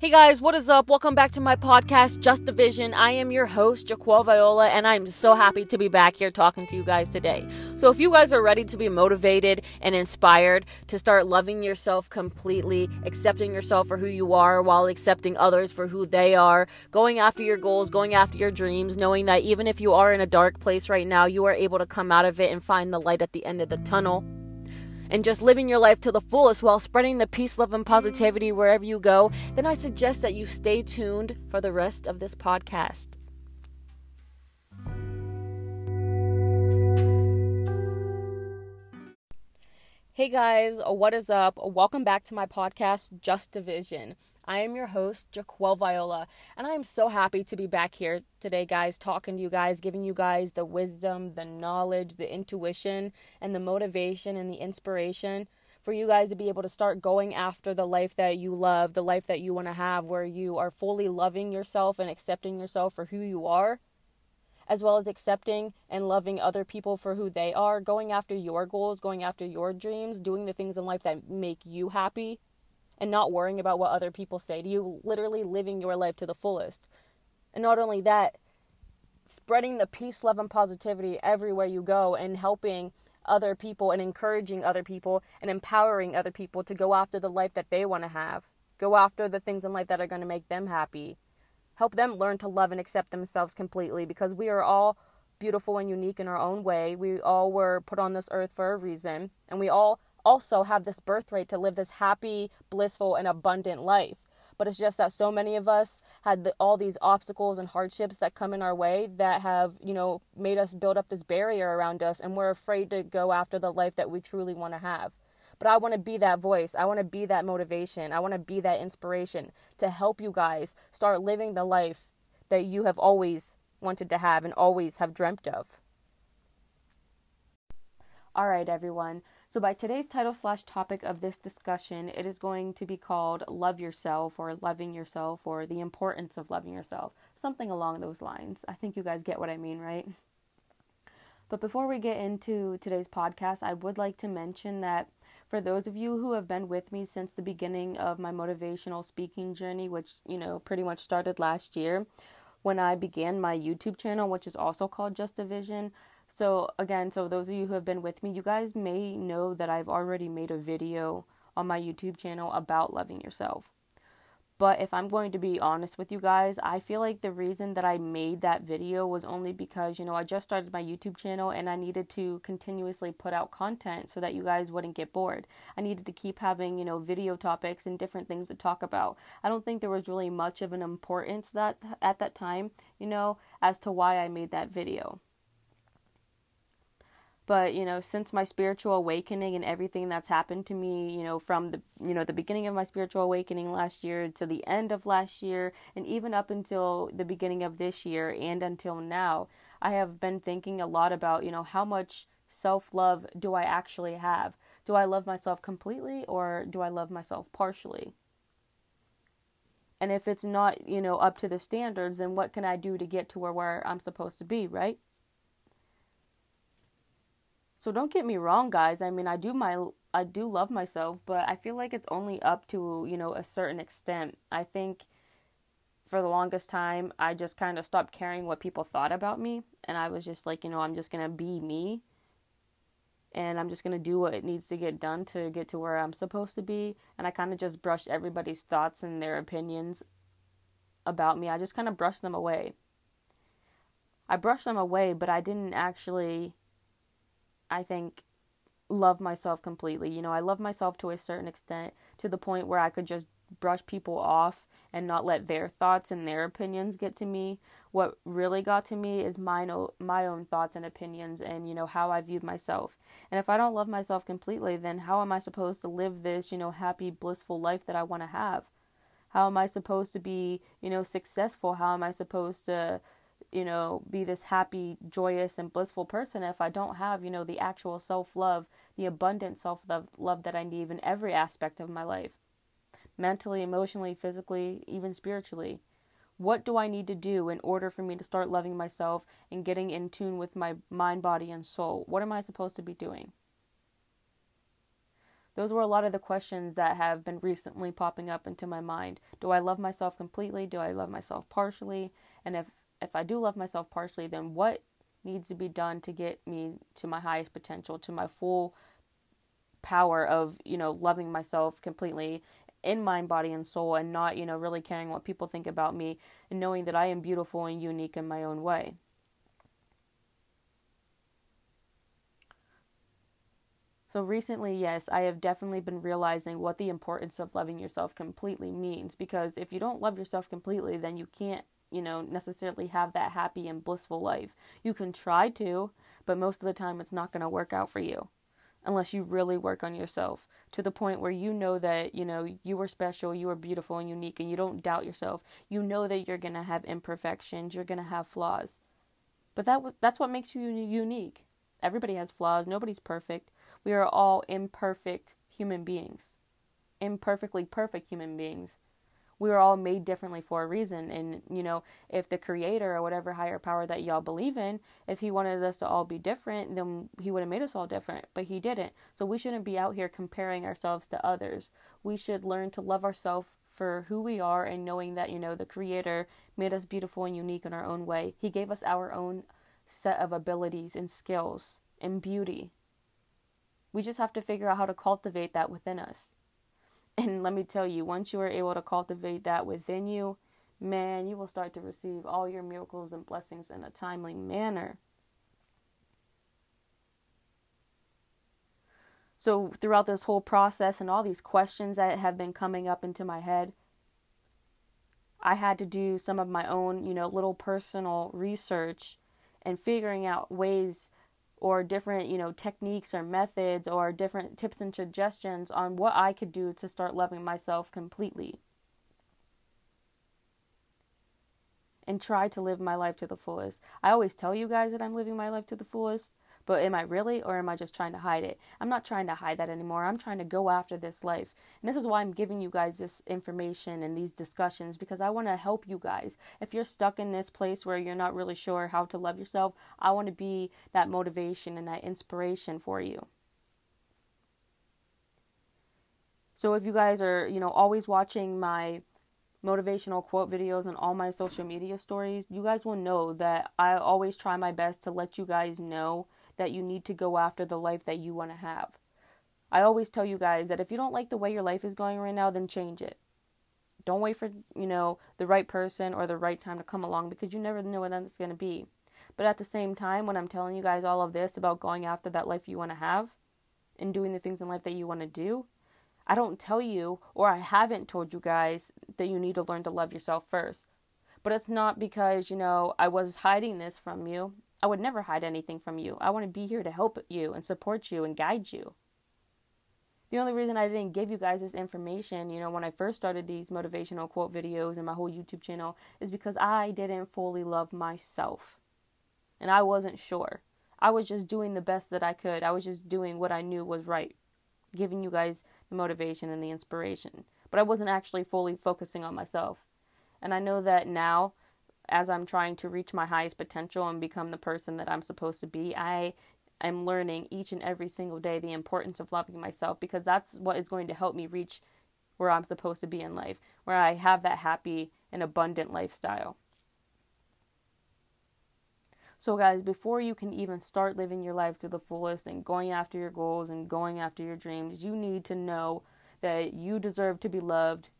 Hey guys, what is up? Welcome back to my podcast, Just a Vision. I am your host, Jaquel Viola, and I'm so happy to be back here talking to you guys today. So, if you guys are ready to be motivated and inspired to start loving yourself completely, accepting yourself for who you are while accepting others for who they are, going after your goals, going after your dreams, knowing that even if you are in a dark place right now, you are able to come out of it and find the light at the end of the tunnel and just living your life to the fullest while spreading the peace, love, and positivity wherever you go, then I suggest that you stay tuned for the rest of this podcast. Hey guys, what is up? Welcome back to my podcast, Just a Vision. I am your host, Jaquel Viola, and I am so happy to be back here today, guys, talking to you guys, giving you guys the wisdom, the knowledge, the intuition, and the motivation and the inspiration for you guys to be able to start going after the life that you love, the life that you want to have, where you are fully loving yourself and accepting yourself for who you are, as well as accepting and loving other people for who they are, going after your goals, going after your dreams, doing the things in life that make you happy and not worrying about what other people say to you, literally living your life to the fullest. And not only that, spreading the peace, love, and positivity everywhere you go and helping other people and encouraging other people and empowering other people to go after the life that they want to have. Go after the things in life that are going to make them happy. Help them learn to love and accept themselves completely because we are all beautiful and unique in our own way. We all were put on this earth for a reason, and we all also have this birthright to live this happy, blissful, and abundant life. But it's just that so many of us had the, all these obstacles and hardships that come in our way that have, you know, made us build up this barrier around us, and we're afraid to go after the life that we truly want to have. But I want to be that voice. I want to be that motivation. I want to be that inspiration to help you guys start living the life that you have always wanted to have and always have dreamt of. All right, everyone. So, by today's title slash topic of this discussion, it is going to be called Love Yourself or Loving Yourself or the Importance of Loving Yourself. Something along those lines. I think you guys get what I mean, right? But before we get into today's podcast, I would like to mention that for those of you who have been with me since the beginning of my motivational speaking journey, which, you know, pretty much started last year when I began my YouTube channel, which is also called Just a Vision, so, again, so those of you who have been with me, you guys may know that I've already made a video on my YouTube channel about loving yourself. But if I'm going to be honest with you guys, I feel like the reason that I made that video was only because, you know, I just started my YouTube channel and I needed to continuously put out content so that you guys wouldn't get bored. I needed to keep having, you know, video topics and different things to talk about. I don't think there was really much of an importance that at that time, you know, as to why I made that video. But, you know, since my spiritual awakening and everything that's happened to me, you know, from the, you know, the beginning of my spiritual awakening last year to the end of last year and even up until the beginning of this year and until now, I have been thinking a lot about, you know, how much self-love do I actually have? Do I love myself completely or do I love myself partially? And if it's not, you know, up to the standards, then what can I do to get to where, where I'm supposed to be, right? So don't get me wrong, guys. I mean, I do my I do love myself, but I feel like it's only up to, you know, a certain extent. I think for the longest time, I just kind of stopped caring what people thought about me, and I was just like, you know, I'm just going to be me. And I'm just going to do what it needs to get done to get to where I'm supposed to be. And I kind of just brushed everybody's thoughts and their opinions about me. I just kind of brushed them away. I brushed them away, but I didn't actually I think, love myself completely. You know, I love myself to a certain extent to the point where I could just brush people off and not let their thoughts and their opinions get to me. What really got to me is my own, my own thoughts and opinions and you know how I viewed myself. And if I don't love myself completely, then how am I supposed to live this, you know, happy blissful life that I want to have? How am I supposed to be, you know, successful? How am I supposed to you know, be this happy, joyous, and blissful person if I don't have, you know, the actual self love, the abundant self love that I need in every aspect of my life mentally, emotionally, physically, even spiritually. What do I need to do in order for me to start loving myself and getting in tune with my mind, body, and soul? What am I supposed to be doing? Those were a lot of the questions that have been recently popping up into my mind. Do I love myself completely? Do I love myself partially? And if if I do love myself partially, then what needs to be done to get me to my highest potential, to my full power of, you know, loving myself completely in mind, body, and soul, and not, you know, really caring what people think about me and knowing that I am beautiful and unique in my own way. So recently, yes, I have definitely been realizing what the importance of loving yourself completely means because if you don't love yourself completely, then you can't, you know, necessarily have that happy and blissful life. You can try to, but most of the time it's not going to work out for you unless you really work on yourself to the point where you know that, you know, you are special, you are beautiful and unique and you don't doubt yourself. You know that you're going to have imperfections, you're going to have flaws. But that that's what makes you unique. Everybody has flaws, nobody's perfect. We are all imperfect human beings. Imperfectly perfect human beings. We are all made differently for a reason. And, you know, if the creator or whatever higher power that y'all believe in, if he wanted us to all be different, then he would have made us all different. But he didn't. So we shouldn't be out here comparing ourselves to others. We should learn to love ourselves for who we are and knowing that, you know, the creator made us beautiful and unique in our own way. He gave us our own set of abilities and skills and beauty. We just have to figure out how to cultivate that within us. And let me tell you, once you are able to cultivate that within you, man, you will start to receive all your miracles and blessings in a timely manner. So, throughout this whole process and all these questions that have been coming up into my head, I had to do some of my own, you know, little personal research and figuring out ways or different, you know, techniques or methods or different tips and suggestions on what I could do to start loving myself completely. And try to live my life to the fullest. I always tell you guys that I'm living my life to the fullest, but am I really, or am I just trying to hide it? I'm not trying to hide that anymore. I'm trying to go after this life. And this is why I'm giving you guys this information and these discussions because I want to help you guys. If you're stuck in this place where you're not really sure how to love yourself, I want to be that motivation and that inspiration for you. So if you guys are, you know, always watching my motivational quote videos and all my social media stories, you guys will know that I always try my best to let you guys know that you need to go after the life that you want to have. I always tell you guys that if you don't like the way your life is going right now, then change it. Don't wait for, you know, the right person or the right time to come along because you never know when that's going to be. But at the same time, when I'm telling you guys all of this about going after that life you want to have and doing the things in life that you want to do, I don't tell you or I haven't told you guys that you need to learn to love yourself first. But it's not because, you know, I was hiding this from you. I would never hide anything from you. I want to be here to help you and support you and guide you. The only reason I didn't give you guys this information, you know, when I first started these motivational quote videos and my whole YouTube channel is because I didn't fully love myself. And I wasn't sure. I was just doing the best that I could. I was just doing what I knew was right, giving you guys the motivation and the inspiration. But I wasn't actually fully focusing on myself. And I know that now as I'm trying to reach my highest potential and become the person that I'm supposed to be, I am learning each and every single day the importance of loving myself because that's what is going to help me reach where I'm supposed to be in life, where I have that happy and abundant lifestyle. So, guys, before you can even start living your life to the fullest and going after your goals and going after your dreams, you need to know that you deserve to be loved,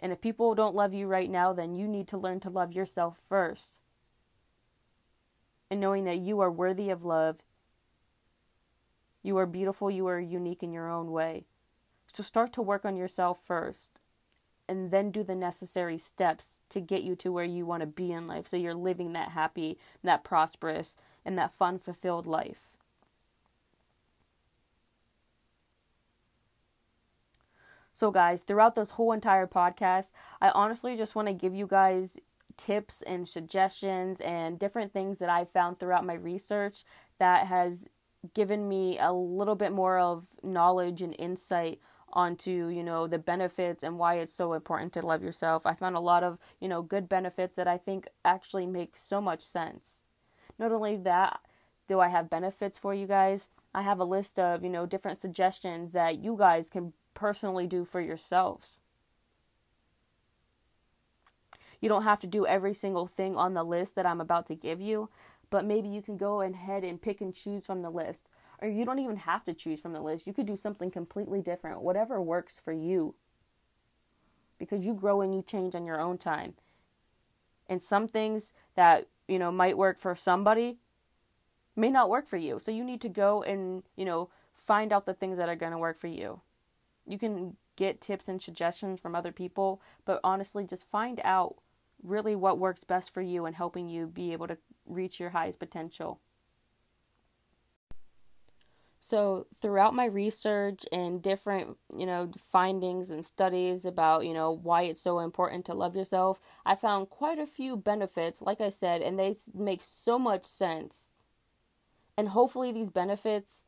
and if people don't love you right now, then you need to learn to love yourself first. And knowing that you are worthy of love, you are beautiful, you are unique in your own way. So start to work on yourself first and then do the necessary steps to get you to where you want to be in life so you're living that happy, that prosperous, and that fun fulfilled life. So, guys, throughout this whole entire podcast, I honestly just want to give you guys tips and suggestions and different things that I found throughout my research that has given me a little bit more of knowledge and insight onto you know the benefits and why it's so important to love yourself i found a lot of you know good benefits that i think actually make so much sense not only that Do I have benefits for you guys? I have a list of, you know, different suggestions that you guys can personally do for yourselves. You don't have to do every single thing on the list that I'm about to give you, but maybe you can go ahead and pick and choose from the list. Or you don't even have to choose from the list. You could do something completely different, whatever works for you. Because you grow and you change on your own time. And some things that, you know, might work for somebody may not work for you. So you need to go and, you know, find out the things that are going to work for you. You can get tips and suggestions from other people, but honestly, just find out really what works best for you and helping you be able to reach your highest potential. So, throughout my research and different, you know, findings and studies about, you know, why it's so important to love yourself, I found quite a few benefits, like I said, and they make so much sense. And hopefully, these benefits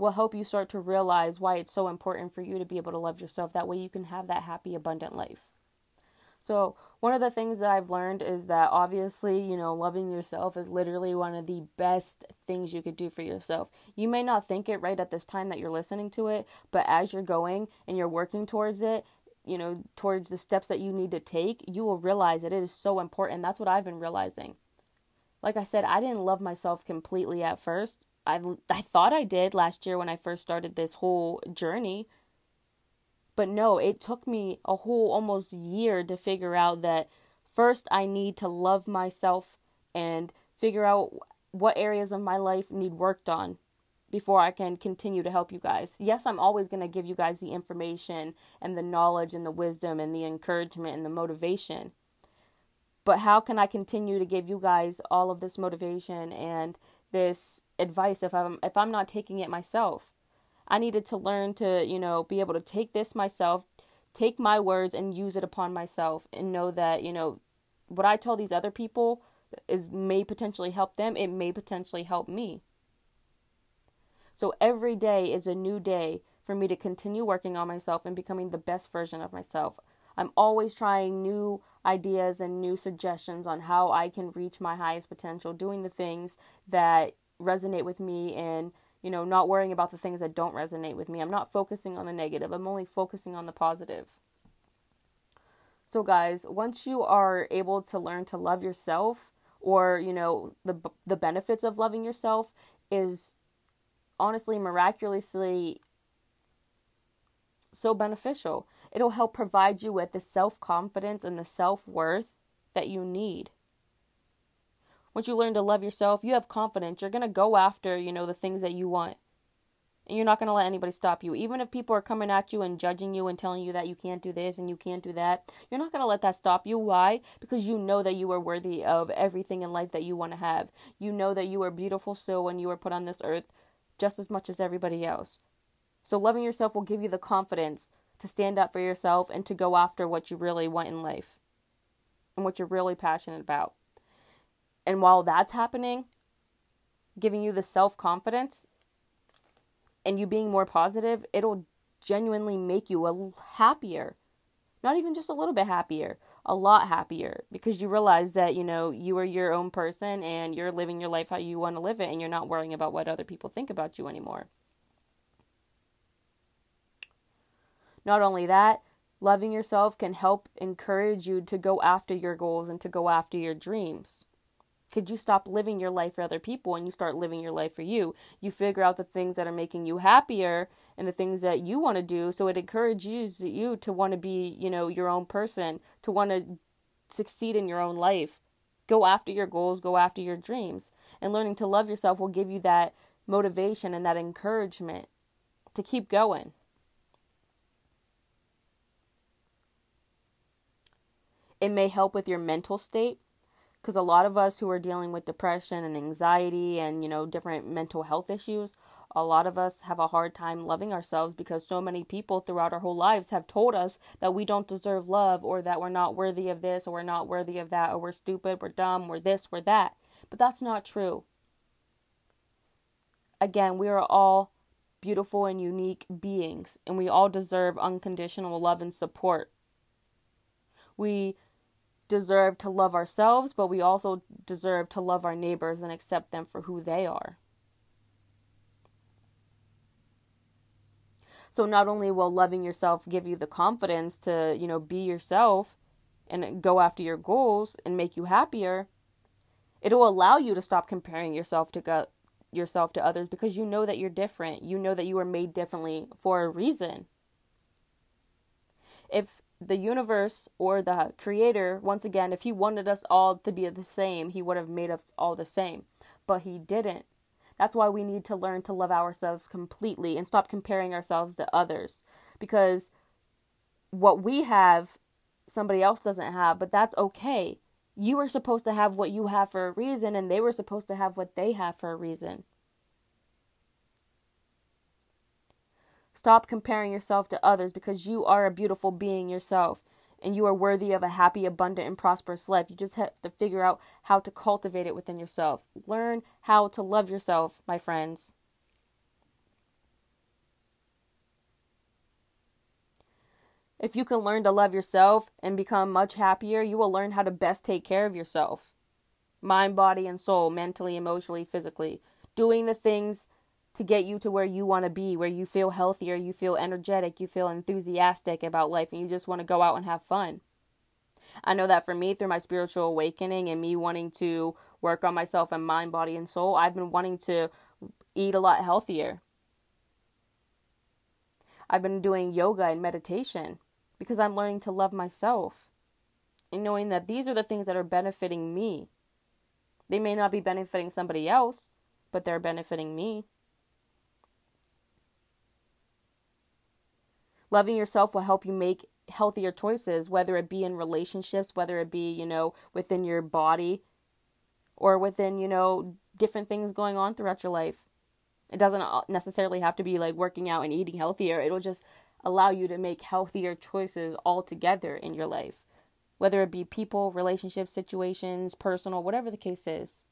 will help you start to realize why it's so important for you to be able to love yourself. That way, you can have that happy, abundant life. So, one of the things that I've learned is that obviously, you know, loving yourself is literally one of the best things you could do for yourself. You may not think it right at this time that you're listening to it, but as you're going and you're working towards it, you know, towards the steps that you need to take, you will realize that it is so important. That's what I've been realizing. Like I said, I didn't love myself completely at first. I I thought I did last year when I first started this whole journey but no, it took me a whole almost year to figure out that first I need to love myself and figure out what areas of my life need worked on before I can continue to help you guys. Yes, I'm always going to give you guys the information and the knowledge and the wisdom and the encouragement and the motivation. But how can I continue to give you guys all of this motivation and this advice if I'm if I'm not taking it myself? I needed to learn to, you know, be able to take this myself, take my words and use it upon myself and know that, you know, what I tell these other people is may potentially help them, it may potentially help me. So every day is a new day for me to continue working on myself and becoming the best version of myself. I'm always trying new ideas and new suggestions on how I can reach my highest potential, doing the things that resonate with me and you know, not worrying about the things that don't resonate with me. I'm not focusing on the negative, I'm only focusing on the positive. So, guys, once you are able to learn to love yourself, or you know, the the benefits of loving yourself is honestly miraculously so beneficial. It'll help provide you with the self confidence and the self worth that you need once you learn to love yourself, you have confidence. You're going to go after, you know, the things that you want. And you're not going to let anybody stop you. Even if people are coming at you and judging you and telling you that you can't do this and you can't do that, you're not going to let that stop you. Why? Because you know that you are worthy of everything in life that you want to have. You know that you are beautiful so when you were put on this earth just as much as everybody else. So loving yourself will give you the confidence to stand up for yourself and to go after what you really want in life and what you're really passionate about. And while that's happening, giving you the self confidence and you being more positive, it'll genuinely make you a happier. Not even just a little bit happier, a lot happier because you realize that, you know, you are your own person and you're living your life how you want to live it and you're not worrying about what other people think about you anymore. Not only that, loving yourself can help encourage you to go after your goals and to go after your dreams. Could you stop living your life for other people and you start living your life for you? You figure out the things that are making you happier and the things that you want to do. So it encourages you to want to be, you know, your own person, to want to succeed in your own life. Go after your goals, go after your dreams. And learning to love yourself will give you that motivation and that encouragement to keep going. It may help with your mental state because a lot of us who are dealing with depression and anxiety and you know different mental health issues a lot of us have a hard time loving ourselves because so many people throughout our whole lives have told us that we don't deserve love or that we're not worthy of this or we're not worthy of that or we're stupid, we're dumb, we're this, we're that. But that's not true. Again, we are all beautiful and unique beings and we all deserve unconditional love and support. We deserve to love ourselves, but we also deserve to love our neighbors and accept them for who they are. So not only will loving yourself give you the confidence to, you know, be yourself and go after your goals and make you happier, it'll allow you to stop comparing yourself to go- yourself to others because you know that you're different. You know that you are made differently for a reason. If the universe or the creator, once again, if he wanted us all to be the same, he would have made us all the same. But he didn't. That's why we need to learn to love ourselves completely and stop comparing ourselves to others. Because what we have, somebody else doesn't have, but that's okay. You were supposed to have what you have for a reason, and they were supposed to have what they have for a reason. Stop comparing yourself to others because you are a beautiful being yourself and you are worthy of a happy, abundant, and prosperous life. You just have to figure out how to cultivate it within yourself. Learn how to love yourself, my friends. If you can learn to love yourself and become much happier, you will learn how to best take care of yourself mind, body, and soul, mentally, emotionally, physically. Doing the things to get you to where you want to be, where you feel healthier, you feel energetic, you feel enthusiastic about life, and you just want to go out and have fun. I know that for me, through my spiritual awakening and me wanting to work on myself and mind, body, and soul, I've been wanting to eat a lot healthier. I've been doing yoga and meditation because I'm learning to love myself and knowing that these are the things that are benefiting me. They may not be benefiting somebody else, but they're benefiting me. Loving yourself will help you make healthier choices, whether it be in relationships, whether it be, you know, within your body or within, you know, different things going on throughout your life. It doesn't necessarily have to be like working out and eating healthier. It'll just allow you to make healthier choices altogether in your life, whether it be people, relationships, situations, personal, whatever the case is.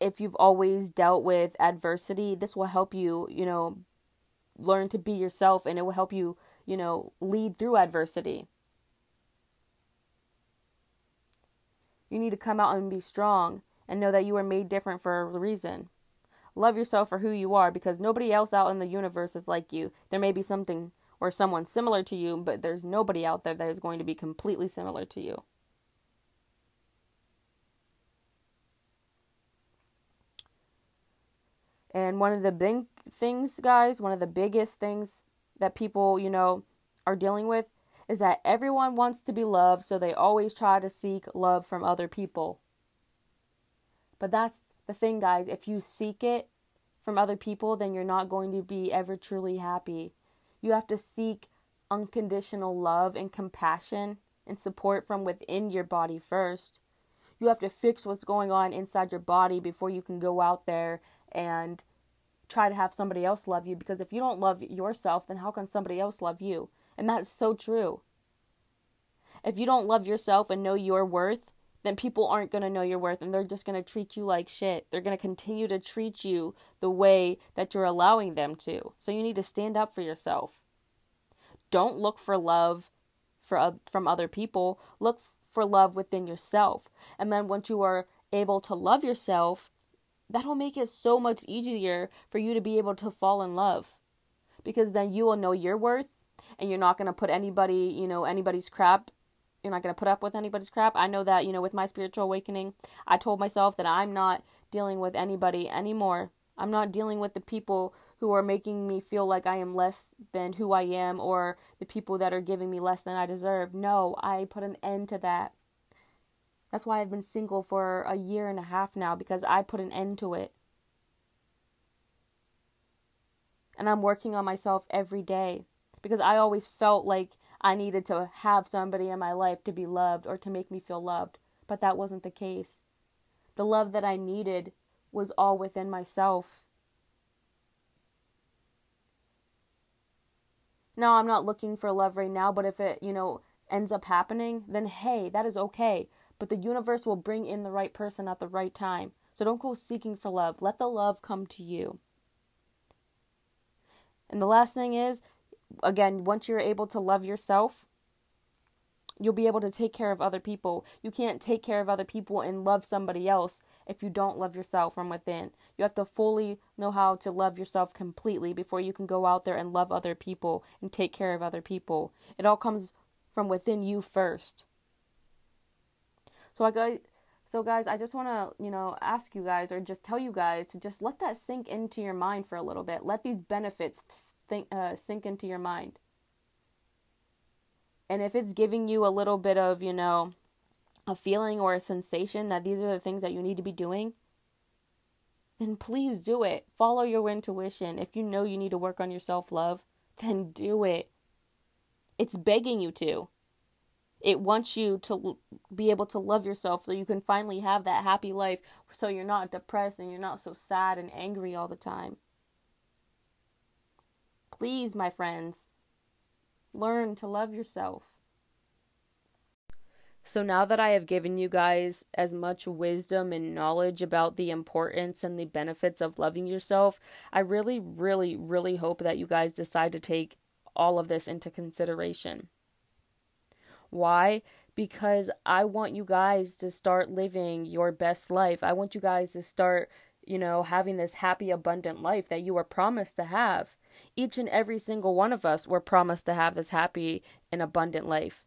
If you've always dealt with adversity, this will help you, you know, learn to be yourself and it will help you, you know, lead through adversity. You need to come out and be strong and know that you are made different for a reason. Love yourself for who you are because nobody else out in the universe is like you. There may be something or someone similar to you, but there's nobody out there that is going to be completely similar to you. And one of the big things, guys, one of the biggest things that people, you know, are dealing with is that everyone wants to be loved, so they always try to seek love from other people. But that's the thing, guys. If you seek it from other people, then you're not going to be ever truly happy. You have to seek unconditional love and compassion and support from within your body first. You have to fix what's going on inside your body before you can go out there and try to have somebody else love you because if you don't love yourself, then how can somebody else love you? And that's so true. If you don't love yourself and know your worth, then people aren't going to know your worth and they're just going to treat you like shit. They're going to continue to treat you the way that you're allowing them to. So you need to stand up for yourself. Don't look for love for from other people. Look for love within yourself. And then once you are able to love yourself, that'll make it so much easier for you to be able to fall in love because then you will know your worth and you're not going to put anybody, you know, anybody's crap. You're not going to put up with anybody's crap. I know that, you know, with my spiritual awakening, I told myself that I'm not dealing with anybody anymore. I'm not dealing with the people who are making me feel like I am less than who I am or the people that are giving me less than I deserve. No, I put an end to that. That's why I've been single for a year and a half now because I put an end to it. And I'm working on myself every day because I always felt like I needed to have somebody in my life to be loved or to make me feel loved, but that wasn't the case. The love that I needed was all within myself. Now, I'm not looking for love right now, but if it, you know, ends up happening, then hey, that is okay but the universe will bring in the right person at the right time. So don't go seeking for love. Let the love come to you. And the last thing is, again, once you're able to love yourself, you'll be able to take care of other people. You can't take care of other people and love somebody else if you don't love yourself from within. You have to fully know how to love yourself completely before you can go out there and love other people and take care of other people. It all comes from within you first. So I go so guys, I just want to, you know, ask you guys or just tell you guys to just let that sink into your mind for a little bit. Let these benefits think, uh, sink into your mind. And if it's giving you a little bit of, you know, a feeling or a sensation that these are the things that you need to be doing, then please do it. Follow your intuition. If you know you need to work on your self love, then do it. It's begging you to. It wants you to be able to love yourself so you can finally have that happy life so you're not depressed and you're not so sad and angry all the time. Please, my friends, Learn to love yourself. So now that I have given you guys as much wisdom and knowledge about the importance and the benefits of loving yourself, I really, really, really hope that you guys decide to take all of this into consideration. Why? Because I want you guys to start living your best life. I want you guys to start, you know, having this happy, abundant life that you were promised to have. Each and every single one of us were promised to have this happy and abundant life.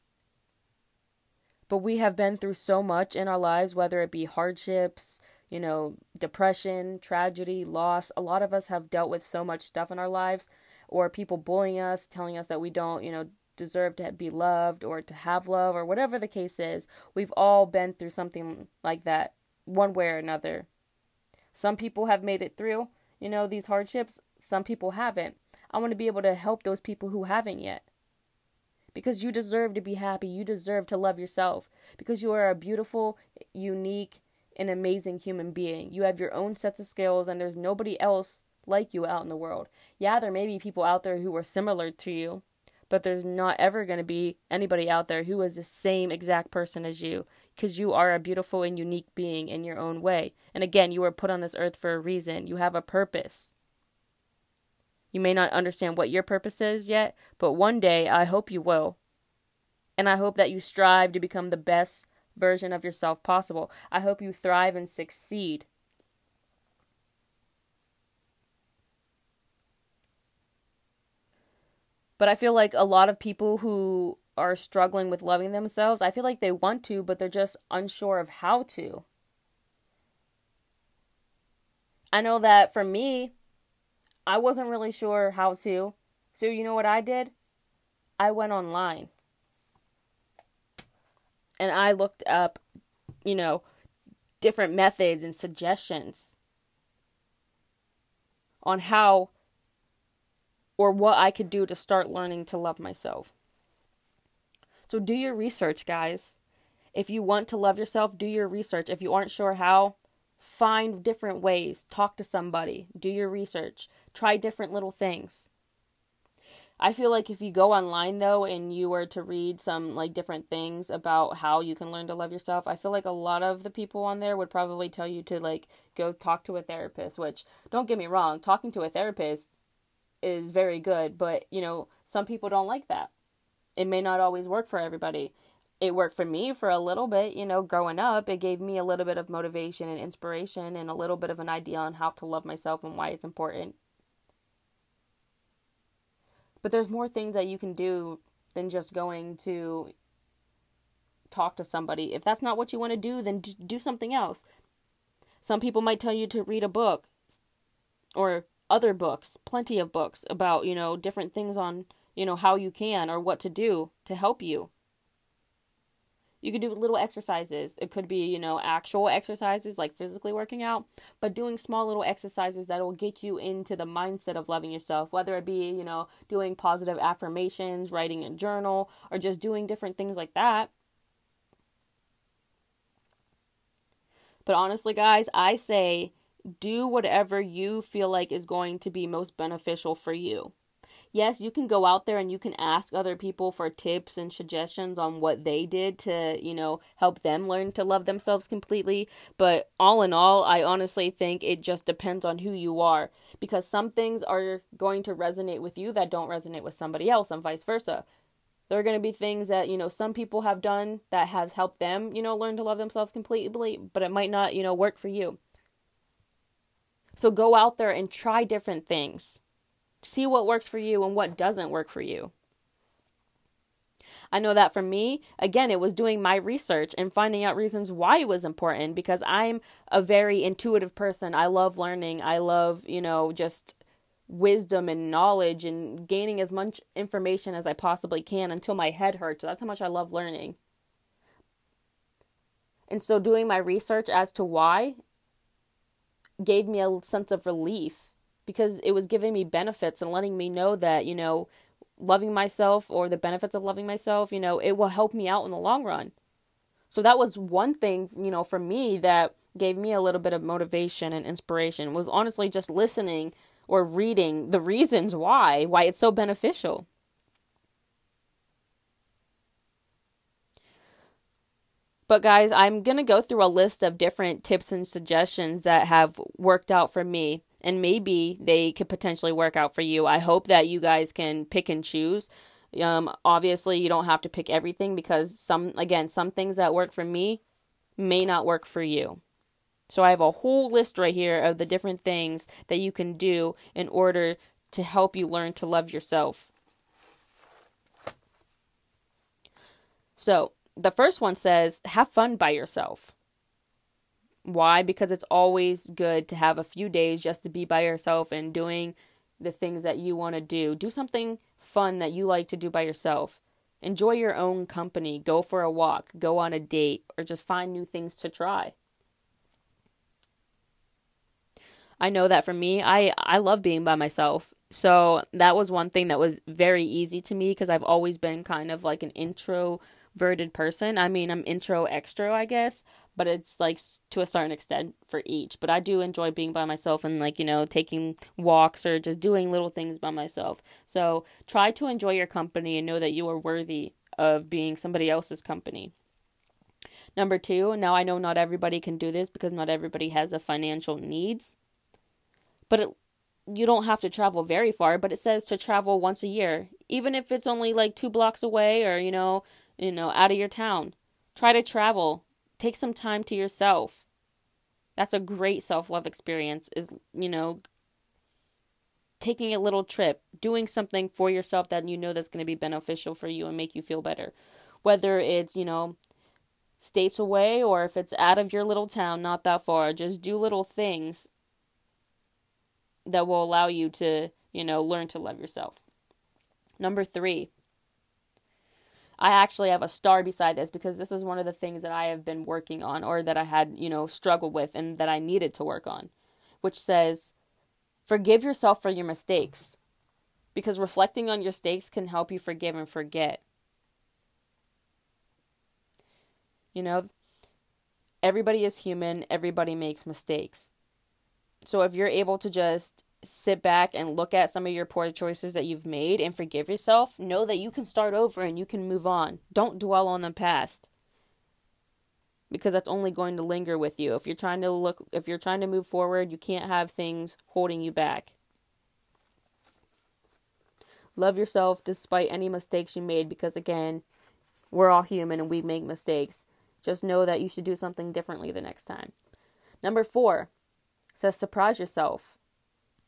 But we have been through so much in our lives, whether it be hardships, you know, depression, tragedy, loss. A lot of us have dealt with so much stuff in our lives, or people bullying us, telling us that we don't, you know, deserve to be loved or to have love, or whatever the case is. We've all been through something like that, one way or another. Some people have made it through, you know, these hardships. Some people haven't. I want to be able to help those people who haven't yet. Because you deserve to be happy. You deserve to love yourself. Because you are a beautiful, unique, and amazing human being. You have your own sets of skills, and there's nobody else like you out in the world. Yeah, there may be people out there who are similar to you, but there's not ever going to be anybody out there who is the same exact person as you because you are a beautiful and unique being in your own way. And again, you were put on this earth for a reason. You have a purpose. You may not understand what your purpose is yet, but one day I hope you will. And I hope that you strive to become the best version of yourself possible. I hope you thrive and succeed. But I feel like a lot of people who are struggling with loving themselves, I feel like they want to, but they're just unsure of how to. I know that for me, I wasn't really sure how to. So, you know what I did? I went online. And I looked up, you know, different methods and suggestions on how or what I could do to start learning to love myself. So, do your research, guys. If you want to love yourself, do your research. If you aren't sure how, Find different ways, talk to somebody, do your research, try different little things. I feel like if you go online though and you were to read some like different things about how you can learn to love yourself, I feel like a lot of the people on there would probably tell you to like go talk to a therapist, which don't get me wrong, talking to a therapist is very good, but you know, some people don't like that. It may not always work for everybody it worked for me for a little bit, you know, growing up. It gave me a little bit of motivation and inspiration and a little bit of an idea on how to love myself and why it's important. But there's more things that you can do than just going to talk to somebody. If that's not what you want to do, then do something else. Some people might tell you to read a book or other books, plenty of books about, you know, different things on, you know, how you can or what to do to help you. You could do little exercises. It could be, you know, actual exercises like physically working out, but doing small little exercises that will get you into the mindset of loving yourself, whether it be, you know, doing positive affirmations, writing a journal, or just doing different things like that. But honestly, guys, I say do whatever you feel like is going to be most beneficial for you yes, you can go out there and you can ask other people for tips and suggestions on what they did to, you know, help them learn to love themselves completely. But all in all, I honestly think it just depends on who you are because some things are going to resonate with you that don't resonate with somebody else and vice versa. There are going to be things that, you know, some people have done that has helped them, you know, learn to love themselves completely, but it might not, you know, work for you. So go out there and try different things. See what works for you and what doesn't work for you. I know that for me, again, it was doing my research and finding out reasons why it was important because I'm a very intuitive person. I love learning. I love, you know, just wisdom and knowledge and gaining as much information as I possibly can until my head hurts. That's how much I love learning. And so doing my research as to why gave me a sense of relief because it was giving me benefits and letting me know that, you know, loving myself or the benefits of loving myself, you know, it will help me out in the long run. So that was one thing, you know, for me that gave me a little bit of motivation and inspiration was honestly just listening or reading the reasons why why it's so beneficial. But guys, I'm going to go through a list of different tips and suggestions that have worked out for me and maybe they could potentially work out for you. I hope that you guys can pick and choose. Um, obviously, you don't have to pick everything because some, again, some things that work for me may not work for you. So I have a whole list right here of the different things that you can do in order to help you learn to love yourself. So, the first one says, have fun by yourself. Why? Because it's always good to have a few days just to be by yourself and doing the things that you want to do. Do something fun that you like to do by yourself. Enjoy your own company. Go for a walk, go on a date, or just find new things to try. I know that for me, I I love being by myself. So that was one thing that was very easy to me because I've always been kind of like an introverted person. I mean, I'm intro extro, I guess, but it's like to a certain extent for each. But I do enjoy being by myself and like, you know, taking walks or just doing little things by myself. So try to enjoy your company and know that you are worthy of being somebody else's company. Number two, now I know not everybody can do this because not everybody has the financial needs, but it, you don't have to travel very far. But it says to travel once a year, even if it's only like two blocks away or you know, you know, out of your town. Try to travel take some time to yourself. That's a great self-love experience is, you know, taking a little trip, doing something for yourself that you know that's going to be beneficial for you and make you feel better. Whether it's, you know, states away or if it's out of your little town, not that far, just do little things that will allow you to, you know, learn to love yourself. Number 3, I actually have a star beside this because this is one of the things that I have been working on or that I had, you know, struggled with and that I needed to work on, which says, forgive yourself for your mistakes because reflecting on your mistakes can help you forgive and forget. You know, everybody is human, everybody makes mistakes. So if you're able to just sit back and look at some of your poor choices that you've made and forgive yourself, know that you can start over and you can move on. Don't dwell on the past. Because that's only going to linger with you. If you're trying to look if you're trying to move forward, you can't have things holding you back. Love yourself despite any mistakes you made because again, we're all human and we make mistakes. Just know that you should do something differently the next time. Number 4 says surprise yourself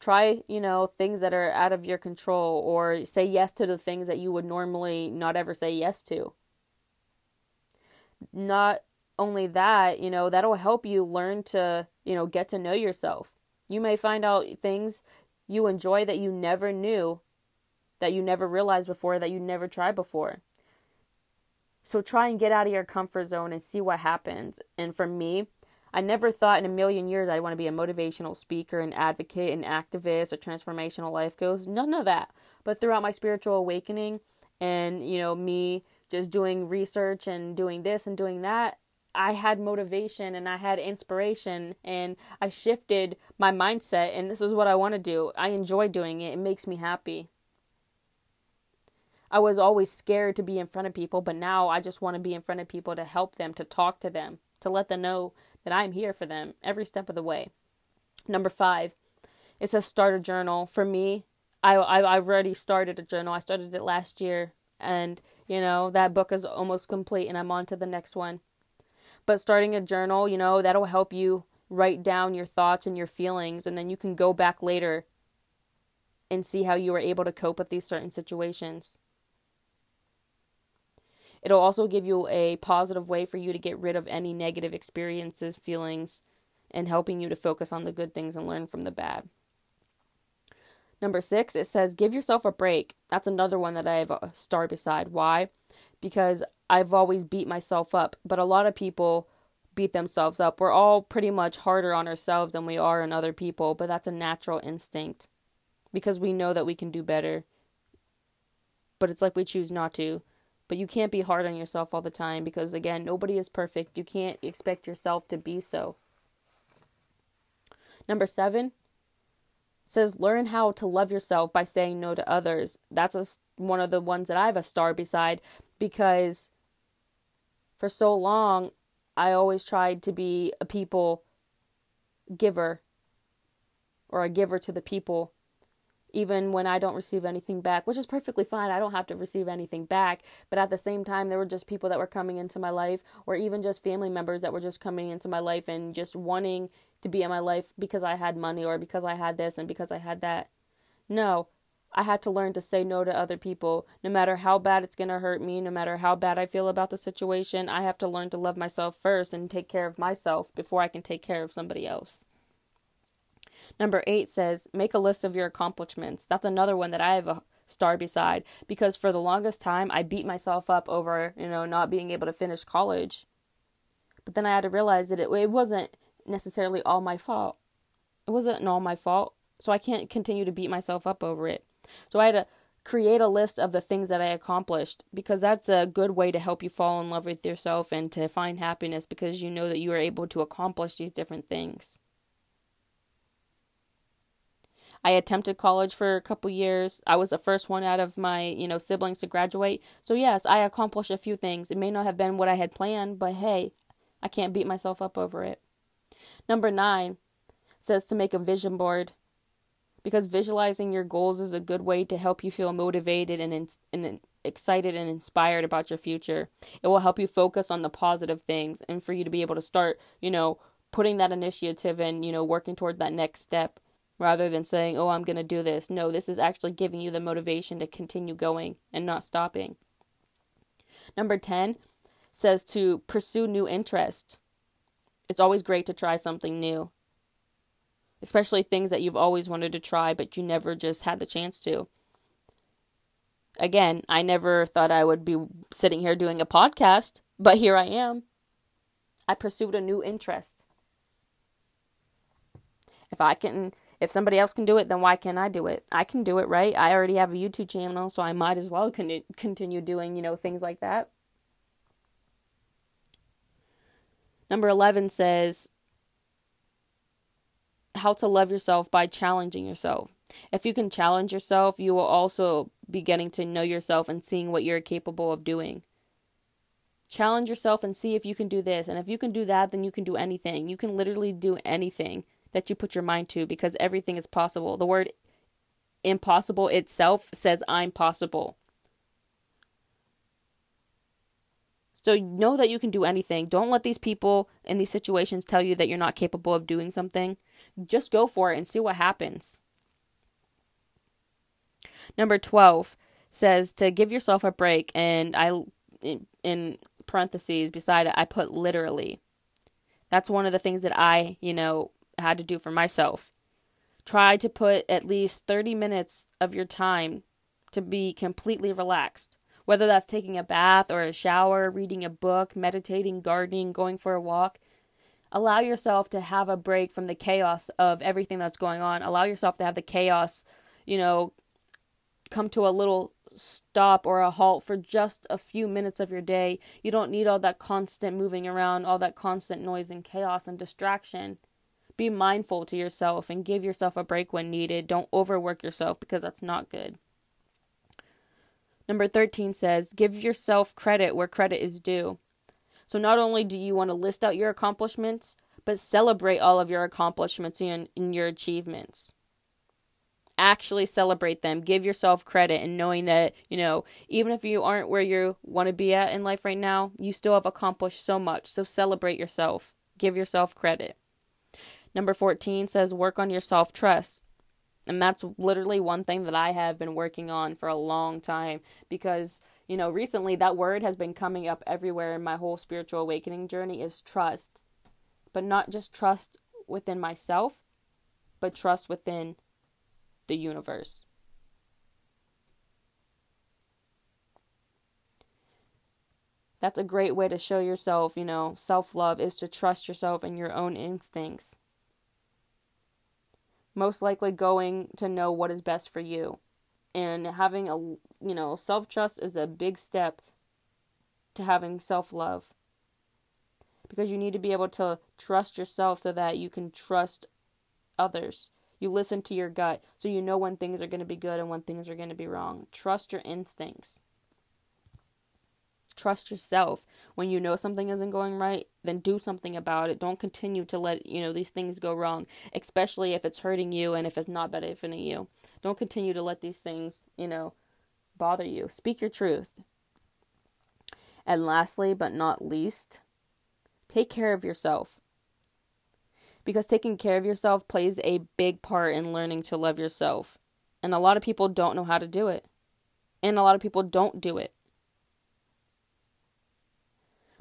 try you know things that are out of your control or say yes to the things that you would normally not ever say yes to. Not only that you know that'll help you learn to you know get to know yourself. You may find out things you enjoy that you never knew that you never realized before that you never tried before. So try and get out of your comfort zone and see what happens. And for me I never thought in a million years I'd want to be a motivational speaker, an advocate, an activist, a transformational life coach. None of that. But throughout my spiritual awakening and, you know, me just doing research and doing this and doing that, I had motivation and I had inspiration and I shifted my mindset and this is what I want to do. I enjoy doing it. It makes me happy. I was always scared to be in front of people, but now I just want to be in front of people to help them, to talk to them, to let them know that I'm here for them every step of the way. Number five, it says start a journal. For me, I, I I've already started a journal. I started it last year, and You know, that book is almost complete and I'm on to the next one. But starting a journal, you know, that'll help you write down your thoughts and your feelings, and then you can go back later and see how you were able to cope with these certain situations. It'll also give you a positive way for you to get rid of any negative experiences, feelings, and helping you to focus on the good things and learn from the bad. Number six, it says give yourself a break. That's another one that I have uh, a star beside. Why? Because I've always beat myself up, but a lot of people beat themselves up. We're all pretty much harder on ourselves than we are on other people, but that's a natural instinct because we know that we can do better. But it's like we choose not to. But you can't be hard on yourself all the time because, again, nobody is perfect. You can't expect yourself to be so. Number seven says, learn how to love yourself by saying no to others. That's a, one of the ones that I have a star beside because for so long I always tried to be a people giver or a giver to the people, even when I don't receive anything back, which is perfectly fine. I don't have to receive anything back. But at the same time, there were just people that were coming into my life, or even just family members that were just coming into my life and just wanting to be in my life because I had money or because I had this and because I had that. No, I had to learn to say no to other people. No matter how bad it's going to hurt me, no matter how bad I feel about the situation, I have to learn to love myself first and take care of myself before I can take care of somebody else. Number eight says, make a list of your accomplishments. That's another one that I have a star beside because for the longest time I beat myself up over, you know, not being able to finish college. But then I had to realize that it, it wasn't necessarily all my fault. It wasn't all my fault. So I can't continue to beat myself up over it. So I had to create a list of the things that I accomplished because that's a good way to help you fall in love with yourself and to find happiness because you know that you are able to accomplish these different things. I attempted college for a couple years. I was the first one out of my, you know, siblings to graduate. So yes, I accomplished a few things. It may not have been what I had planned, but hey, I can't beat myself up over it. Number 9 says to make a vision board because visualizing your goals is a good way to help you feel motivated and, and excited and inspired about your future. It will help you focus on the positive things and for you to be able to start, you know, putting that initiative and, you know, working toward that next step rather than saying, "Oh, I'm going to do this." No, this is actually giving you the motivation to continue going and not stopping. Number 10 says to pursue new interest. It's always great to try something new especially things that you've always wanted to try but you never just had the chance to. Again, I never thought I would be sitting here doing a podcast, but here I am. I pursued a new interest. If I can if somebody else can do it, then why can't I do it? I can do it, right? I already have a YouTube channel, so I might as well con- continue doing, you know, things like that. Number 11 says, how to love yourself by challenging yourself. If you can challenge yourself, you will also be getting to know yourself and seeing what you're capable of doing. Challenge yourself and see if you can do this. And if you can do that, then you can do anything. You can literally do anything that you put your mind to because everything is possible. The word impossible itself says, I'm possible. So know that you can do anything. Don't let these people in these situations tell you that you're not capable of doing something. Just go for it and see what happens. Number 12 says to give yourself a break and I in, in parentheses beside it I put literally. That's one of the things that I, you know, had to do for myself. Try to put at least 30 minutes of your time to be completely relaxed whether that's taking a bath or a shower, reading a book, meditating, gardening, going for a walk. Allow yourself to have a break from the chaos of everything that's going on. Allow yourself to have the chaos, you know, come to a little stop or a halt for just a few minutes of your day. You don't need all that constant moving around, all that constant noise and chaos and distraction. Be mindful to yourself and give yourself a break when needed. Don't overwork yourself because that's not good. Number 13 says, Give yourself credit where credit is due. So not only do you want to list out your accomplishments, but celebrate all of your accomplishments and, your achievements. actually celebrate them. Give yourself credit and knowing that, you know, even if you aren't where you want to be at in life right now, you still have accomplished so much. So celebrate yourself. Give yourself credit. Number 14 says work on your self trust. And that's literally one thing that I have been working on for a long time because, you know, recently that word has been coming up everywhere in my whole spiritual awakening journey is trust. But not just trust within myself, but trust within the universe. That's a great way to show yourself, you know, self love is to trust yourself and your own instincts. Most likely going to know what is best for you. And having a, you know, self trust is a big step to having self love. Because you need to be able to trust yourself so that you can trust others. You listen to your gut so you know when things are going to be good and when things are going to be wrong. Trust your instincts. Trust yourself. When you know something isn't going right, then do something about it. Don't continue to let, you know, these things go wrong, especially if it's hurting you and if it's not benefiting you. Don't continue to let these things, you know, bother you. Speak your truth. And lastly, but not least, take care of yourself because taking care of yourself plays a big part in learning to love yourself. And a lot of people don't know how to do it. And a lot of people don't do it.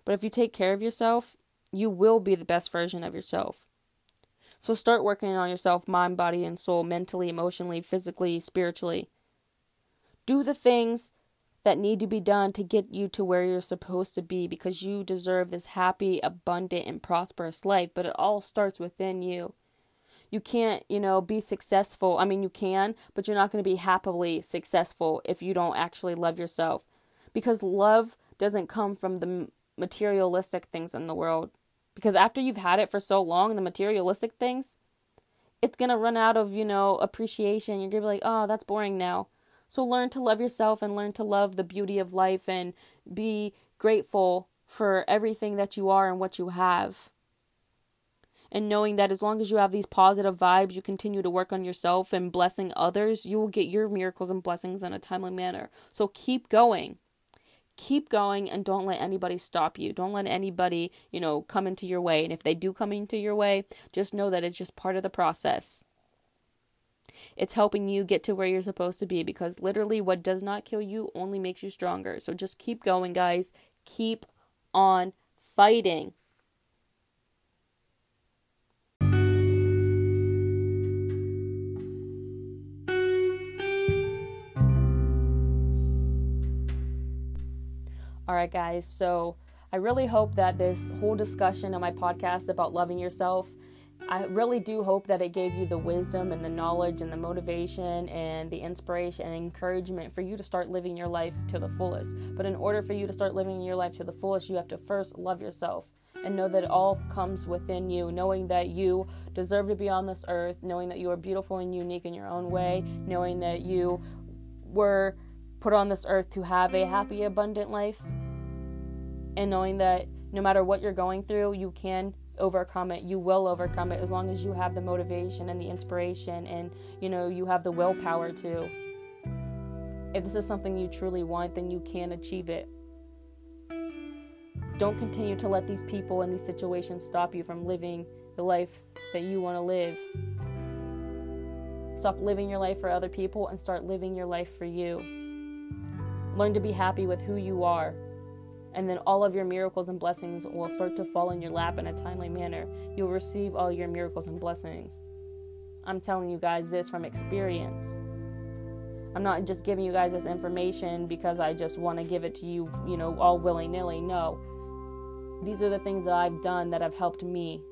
But if you take care of yourself, you will be the best version of yourself. So start working on yourself mind, body, and soul, mentally, emotionally, physically, spiritually. Do the things that need to be done to get you to where you're supposed to be because you deserve this happy, abundant, and prosperous life. But it all starts within you. You can't, you know, be successful. I mean, you can, but you're not going to be happily successful if you don't actually love yourself. Because love doesn't come from the materialistic things in the world. Because after you've had it for so long, the materialistic things, it's going to run out of, you know, appreciation. You're going to be like, oh, that's boring now. So learn to love yourself and learn to love the beauty of life and be grateful for everything that you are and what you have. And knowing that as long as you have these positive vibes, you continue to work on yourself and blessing others, you will get your miracles and blessings in a timely manner. So keep going. Keep going and don't let anybody stop you. Don't let anybody, you know, come into your way. And if they do come into your way, just know that it's just part of the process. It's helping you get to where you're supposed to be because literally what does not kill you only makes you stronger. So just keep going, guys. Keep on fighting. All right, guys. So I really hope that this whole discussion on my podcast about loving yourself I really do hope that it gave you the wisdom and the knowledge and the motivation and the inspiration and encouragement for you to start living your life to the fullest. But in order for you to start living your life to the fullest, you have to first love yourself and know that it all comes within you, knowing that you deserve to be on this earth, knowing that you are beautiful and unique in your own way, knowing that you were put on this earth to have a happy, abundant life, and knowing that no matter what you're going through, you can overcome it. You will overcome it as long as you have the motivation and the inspiration and you know you have the willpower to. If this is something you truly want then you can achieve it. Don't continue to let these people and these situations stop you from living the life that you want to live. Stop living your life for other people and start living your life for you. Learn to be happy with who you are and then all of your miracles and blessings will start to fall in your lap in a timely manner. You'll receive all your miracles and blessings. I'm telling you guys this from experience. I'm not just giving you guys this information because I just want to give it to you, you know, all willy nilly. No. These are the things that I've done that have helped me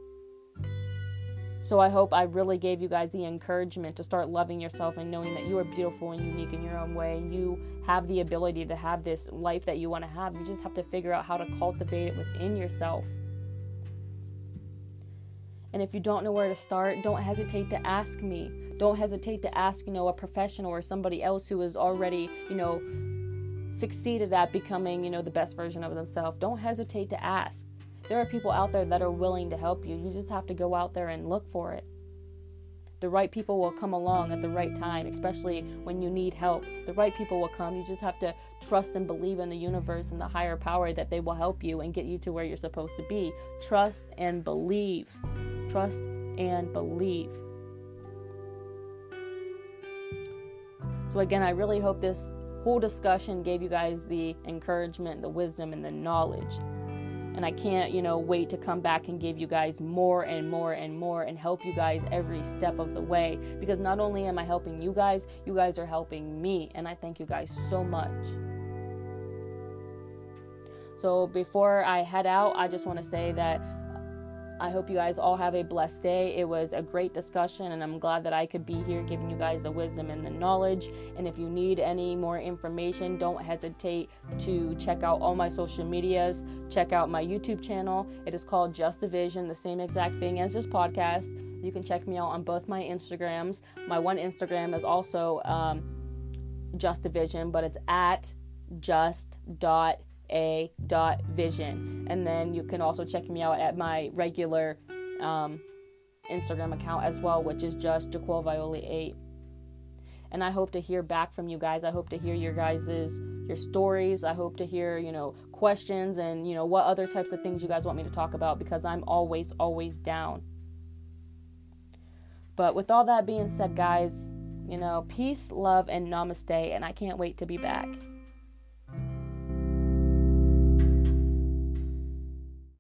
so I hope I really gave you guys the encouragement to start loving yourself and knowing that you are beautiful and unique in your own way. You have the ability to have this life that you want to have. You just have to figure out how to cultivate it within yourself. And if you don't know where to start, don't hesitate to ask me. Don't hesitate to ask, you know, a professional or somebody else who has already, you know, succeeded at becoming, you know, the best version of themselves. Don't hesitate to ask. There are people out there that are willing to help you. You just have to go out there and look for it. The right people will come along at the right time, especially when you need help. The right people will come. You just have to trust and believe in the universe and the higher power that they will help you and get you to where you're supposed to be. Trust and believe. Trust and believe. So, again, I really hope this whole discussion gave you guys the encouragement, the wisdom, and the knowledge. And I can't, you know, wait to come back and give you guys more and more and more and help you guys every step of the way. Because not only am I helping you guys, you guys are helping me. And I thank you guys so much. So before I head out, I just want to say that I hope you guys all have a blessed day. It was a great discussion, and I'm glad that I could be here giving you guys the wisdom and the knowledge. And if you need any more information, don't hesitate to check out all my social medias. Check out my YouTube channel. It is called Just a Vision, the same exact thing as this podcast. You can check me out on both my Instagrams. My one Instagram is also um, Just a Vision, but it's at just dot a dot vision. And then you can also check me out at my regular um, instagram account as well which is just Jaquel Viola 8 and i hope to hear back from you guys. I hope to hear your guys's your stories. I hope to hear you know questions and you know what other types of things you guys want me to talk about because i'm always always down. But with all that being said guys you know peace love and namaste and i can't wait to be back